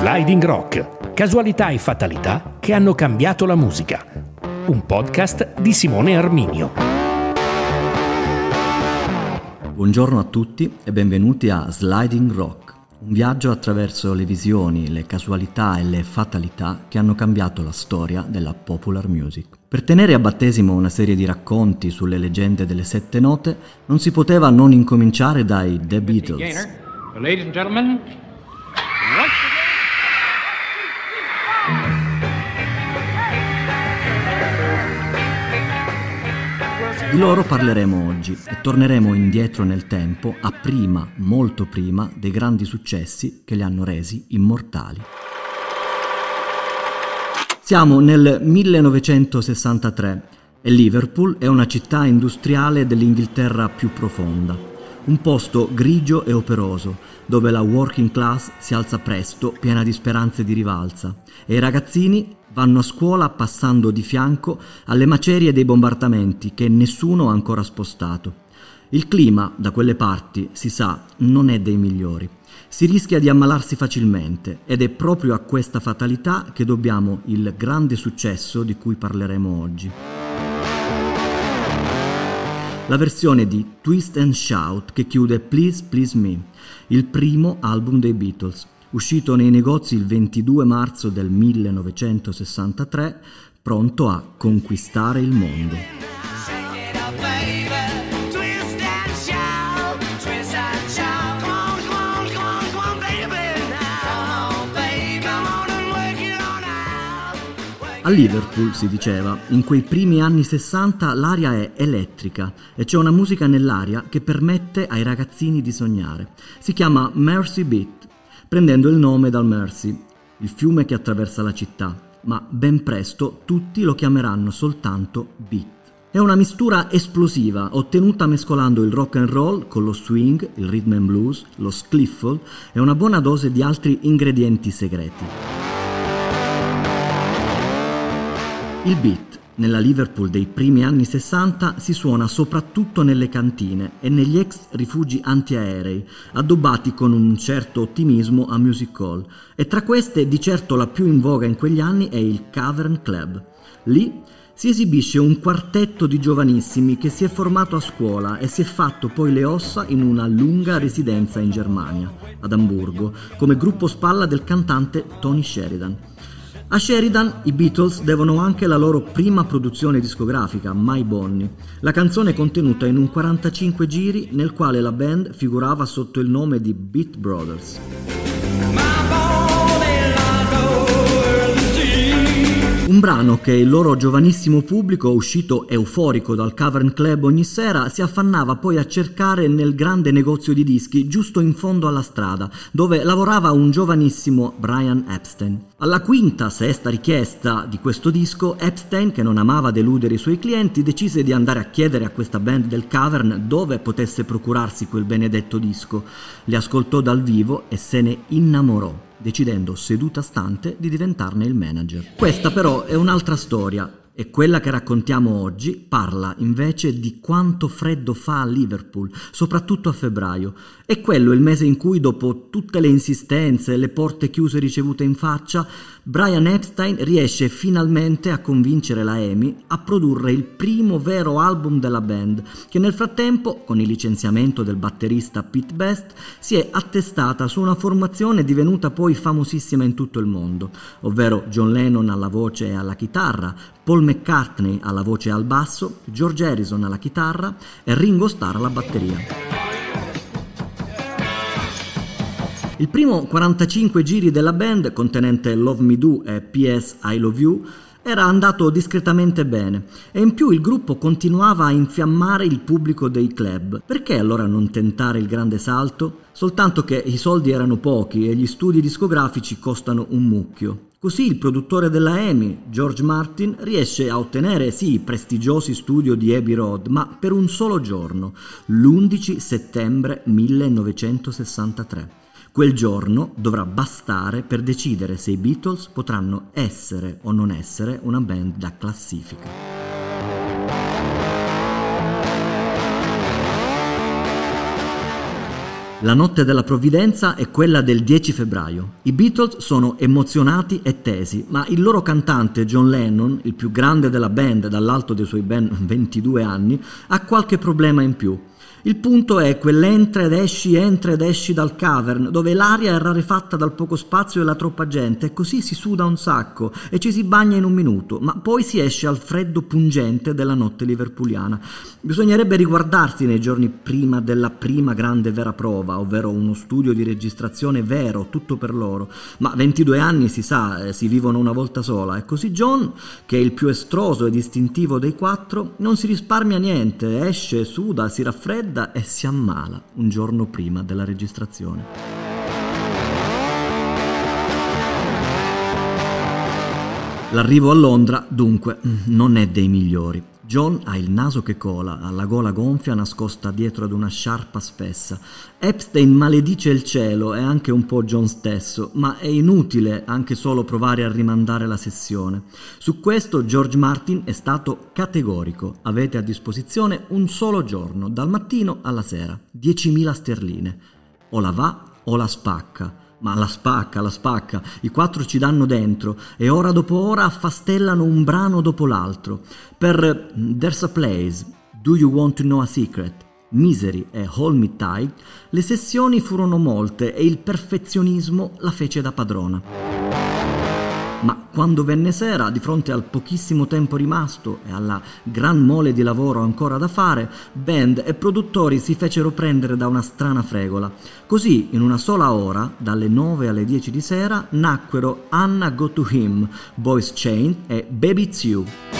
Sliding Rock, casualità e fatalità che hanno cambiato la musica. Un podcast di Simone Arminio. Buongiorno a tutti e benvenuti a Sliding Rock, un viaggio attraverso le visioni, le casualità e le fatalità che hanno cambiato la storia della popular music. Per tenere a battesimo una serie di racconti sulle leggende delle sette note, non si poteva non incominciare dai The Beatles. Ladies and gentlemen, Di loro parleremo oggi e torneremo indietro nel tempo a prima, molto prima, dei grandi successi che li hanno resi immortali. Siamo nel 1963 e Liverpool è una città industriale dell'Inghilterra più profonda, un posto grigio e operoso, dove la working class si alza presto, piena di speranze di rivalsa, e i ragazzini vanno a scuola passando di fianco alle macerie dei bombardamenti che nessuno ha ancora spostato. Il clima da quelle parti, si sa, non è dei migliori. Si rischia di ammalarsi facilmente ed è proprio a questa fatalità che dobbiamo il grande successo di cui parleremo oggi. La versione di Twist and Shout che chiude Please Please Me, il primo album dei Beatles, uscito nei negozi il 22 marzo del 1963, pronto a conquistare il mondo. A Liverpool, si diceva, in quei primi anni 60 l'aria è elettrica e c'è una musica nell'aria che permette ai ragazzini di sognare. Si chiama Mercy Beat, prendendo il nome dal Mersey, il fiume che attraversa la città, ma ben presto tutti lo chiameranno soltanto Beat. È una mistura esplosiva, ottenuta mescolando il rock and roll con lo swing, il rhythm and blues, lo spliffle e una buona dose di altri ingredienti segreti. Il beat nella Liverpool dei primi anni 60 si suona soprattutto nelle cantine e negli ex rifugi antiaerei, addobbati con un certo ottimismo a music hall. E tra queste, di certo la più in voga in quegli anni è il Cavern Club. Lì si esibisce un quartetto di giovanissimi che si è formato a scuola e si è fatto poi le ossa in una lunga residenza in Germania, ad Amburgo, come gruppo spalla del cantante Tony Sheridan. A Sheridan i Beatles devono anche la loro prima produzione discografica, My Bonnie. La canzone contenuta in un 45 giri nel quale la band figurava sotto il nome di Beat Brothers. Un brano che il loro giovanissimo pubblico, uscito euforico dal Cavern Club ogni sera, si affannava poi a cercare nel grande negozio di dischi giusto in fondo alla strada, dove lavorava un giovanissimo Brian Epstein. Alla quinta, sesta richiesta di questo disco, Epstein, che non amava deludere i suoi clienti, decise di andare a chiedere a questa band del Cavern dove potesse procurarsi quel benedetto disco. Li ascoltò dal vivo e se ne innamorò decidendo seduta stante di diventarne il manager. Questa però è un'altra storia e quella che raccontiamo oggi parla invece di quanto freddo fa a Liverpool, soprattutto a febbraio. È quello il mese in cui, dopo tutte le insistenze e le porte chiuse ricevute in faccia, Brian Epstein riesce finalmente a convincere la Amy a produrre il primo vero album della band, che nel frattempo, con il licenziamento del batterista Pete Best, si è attestata su una formazione divenuta poi famosissima in tutto il mondo, ovvero John Lennon alla voce e alla chitarra, Paul McCartney alla voce e al basso, George Harrison alla chitarra e Ringo Starr alla batteria. Il primo 45 giri della band, contenente Love Me Do e PS I Love You, era andato discretamente bene e in più il gruppo continuava a infiammare il pubblico dei club. Perché allora non tentare il grande salto? Soltanto che i soldi erano pochi e gli studi discografici costano un mucchio. Così il produttore della EMI, George Martin, riesce a ottenere sì i prestigiosi studio di Abbey Road, ma per un solo giorno, l'11 settembre 1963. Quel giorno dovrà bastare per decidere se i Beatles potranno essere o non essere una band da classifica. La notte della provvidenza è quella del 10 febbraio. I Beatles sono emozionati e tesi, ma il loro cantante John Lennon, il più grande della band dall'alto dei suoi ben 22 anni, ha qualche problema in più. Il punto è quell'entra ed esci, entra ed esci dal cavern, dove l'aria è rarefatta dal poco spazio e la troppa gente, e così si suda un sacco e ci si bagna in un minuto, ma poi si esce al freddo pungente della notte liverpooliana. Bisognerebbe riguardarsi nei giorni prima della prima grande vera prova, ovvero uno studio di registrazione vero, tutto per loro. Ma 22 anni, si sa, eh, si vivono una volta sola, e così John, che è il più estroso e distintivo dei quattro, non si risparmia niente, esce, suda, si raffredda, fredda e si ammala un giorno prima della registrazione. L'arrivo a Londra, dunque, non è dei migliori. John ha il naso che cola, ha la gola gonfia nascosta dietro ad una sciarpa spessa. Epstein maledice il cielo e anche un po' John stesso, ma è inutile anche solo provare a rimandare la sessione. Su questo George Martin è stato categorico. Avete a disposizione un solo giorno, dal mattino alla sera, 10.000 sterline. O la va o la spacca ma la spacca, la spacca, i quattro ci danno dentro e ora dopo ora affastellano un brano dopo l'altro. Per There's a Place, Do You Want to Know a Secret, Misery e Hold Me Tight, le sessioni furono molte e il perfezionismo la fece da padrona. Ma quando venne sera, di fronte al pochissimo tempo rimasto e alla gran mole di lavoro ancora da fare, band e produttori si fecero prendere da una strana fregola. Così, in una sola ora, dalle 9 alle 10 di sera, nacquero Anna Go To Him, Boys Chain e Baby It's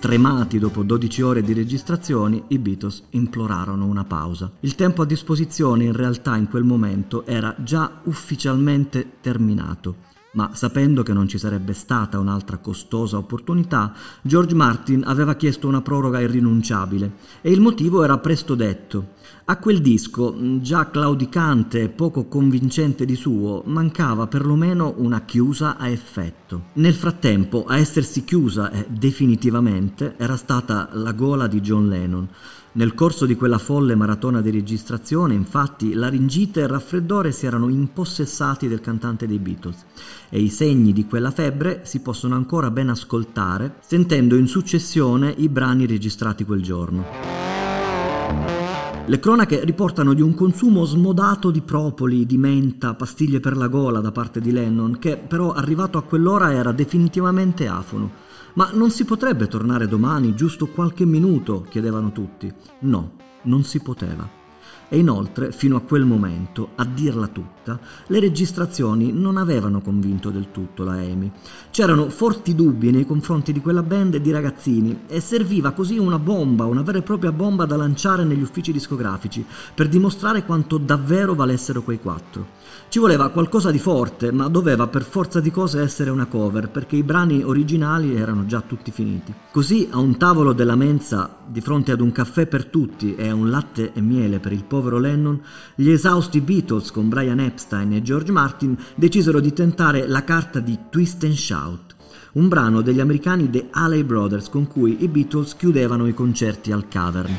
Tremati dopo 12 ore di registrazioni, i Beatles implorarono una pausa. Il tempo a disposizione in realtà in quel momento era già ufficialmente terminato ma sapendo che non ci sarebbe stata un'altra costosa opportunità, George Martin aveva chiesto una proroga irrinunciabile e il motivo era presto detto. A quel disco, già claudicante e poco convincente di suo, mancava perlomeno una chiusa a effetto. Nel frattempo, a essersi chiusa eh, definitivamente era stata la gola di John Lennon. Nel corso di quella folle maratona di registrazione, infatti, laringite e raffreddore si erano impossessati del cantante dei Beatles e i segni di quella febbre si possono ancora ben ascoltare sentendo in successione i brani registrati quel giorno. Le cronache riportano di un consumo smodato di propoli, di menta, pastiglie per la gola da parte di Lennon, che però arrivato a quell'ora era definitivamente afono. Ma non si potrebbe tornare domani, giusto qualche minuto? chiedevano tutti. No, non si poteva. E inoltre, fino a quel momento, a dirla tutta, le registrazioni non avevano convinto del tutto la Amy. C'erano forti dubbi nei confronti di quella band di ragazzini e serviva così una bomba, una vera e propria bomba da lanciare negli uffici discografici per dimostrare quanto davvero valessero quei quattro. Ci voleva qualcosa di forte, ma doveva per forza di cose essere una cover, perché i brani originali erano già tutti finiti. Così, a un tavolo della mensa, di fronte ad un caffè per tutti e a un latte e miele per il povero Lennon, gli esausti Beatles con Brian Epstein e George Martin decisero di tentare la carta di Twist and Shout un brano degli americani The Alley Brothers con cui i Beatles chiudevano i concerti al Cavern.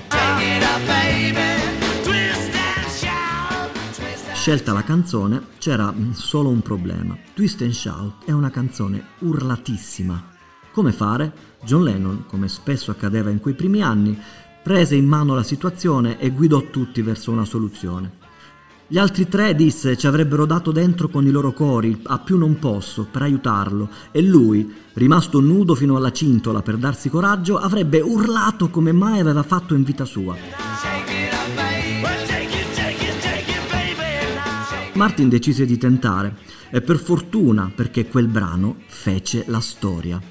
Scelta la canzone, c'era solo un problema. Twist and Shout è una canzone urlatissima. Come fare? John Lennon, come spesso accadeva in quei primi anni, prese in mano la situazione e guidò tutti verso una soluzione. Gli altri tre, disse, ci avrebbero dato dentro con i loro cori, a più non posso, per aiutarlo, e lui, rimasto nudo fino alla cintola per darsi coraggio, avrebbe urlato come mai aveva fatto in vita sua. Martin decise di tentare e per fortuna perché quel brano fece la storia.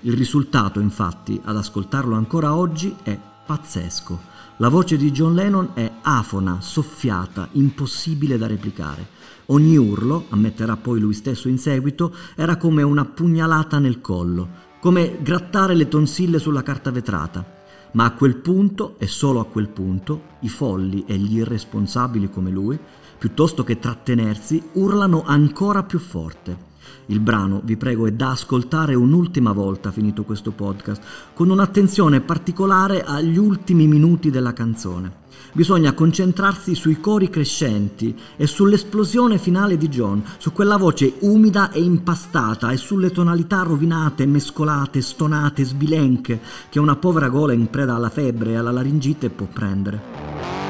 Il risultato, infatti, ad ascoltarlo ancora oggi è pazzesco. La voce di John Lennon è afona, soffiata, impossibile da replicare. Ogni urlo, ammetterà poi lui stesso in seguito, era come una pugnalata nel collo, come grattare le tonsille sulla carta vetrata. Ma a quel punto, e solo a quel punto, i folli e gli irresponsabili come lui piuttosto che trattenersi, urlano ancora più forte. Il brano, vi prego, è da ascoltare un'ultima volta finito questo podcast, con un'attenzione particolare agli ultimi minuti della canzone. Bisogna concentrarsi sui cori crescenti e sull'esplosione finale di John, su quella voce umida e impastata e sulle tonalità rovinate, mescolate, stonate, sbilenche che una povera gola in preda alla febbre e alla laringite può prendere.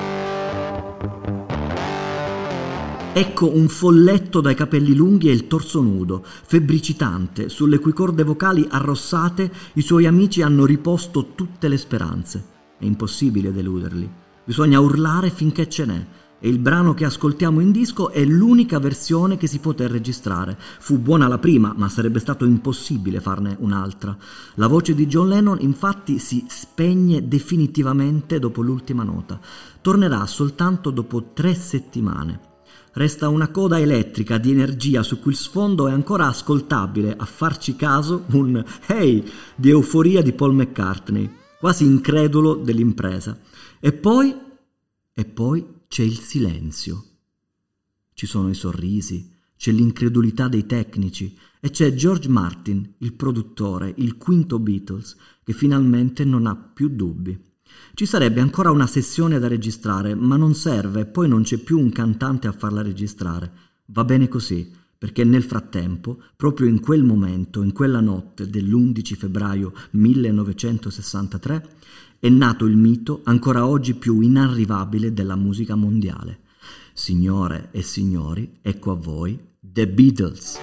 Ecco un folletto dai capelli lunghi e il torso nudo, febbricitante, sulle cui corde vocali arrossate i suoi amici hanno riposto tutte le speranze. È impossibile deluderli. Bisogna urlare finché ce n'è. E il brano che ascoltiamo in disco è l'unica versione che si poté registrare. Fu buona la prima, ma sarebbe stato impossibile farne un'altra. La voce di John Lennon infatti si spegne definitivamente dopo l'ultima nota. Tornerà soltanto dopo tre settimane. Resta una coda elettrica di energia su cui il sfondo è ancora ascoltabile, a farci caso, un hey di euforia di Paul McCartney, quasi incredulo dell'impresa. E poi, e poi c'è il silenzio. Ci sono i sorrisi, c'è l'incredulità dei tecnici e c'è George Martin, il produttore, il quinto Beatles, che finalmente non ha più dubbi. Ci sarebbe ancora una sessione da registrare, ma non serve, poi non c'è più un cantante a farla registrare. Va bene così, perché nel frattempo, proprio in quel momento, in quella notte dell'11 febbraio 1963, è nato il mito ancora oggi più inarrivabile della musica mondiale. Signore e signori, ecco a voi The Beatles.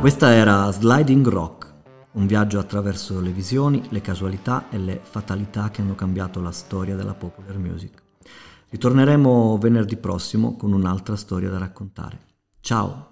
Questa era Sliding Rock un viaggio attraverso le visioni, le casualità e le fatalità che hanno cambiato la storia della popular music. Ritorneremo venerdì prossimo con un'altra storia da raccontare. Ciao!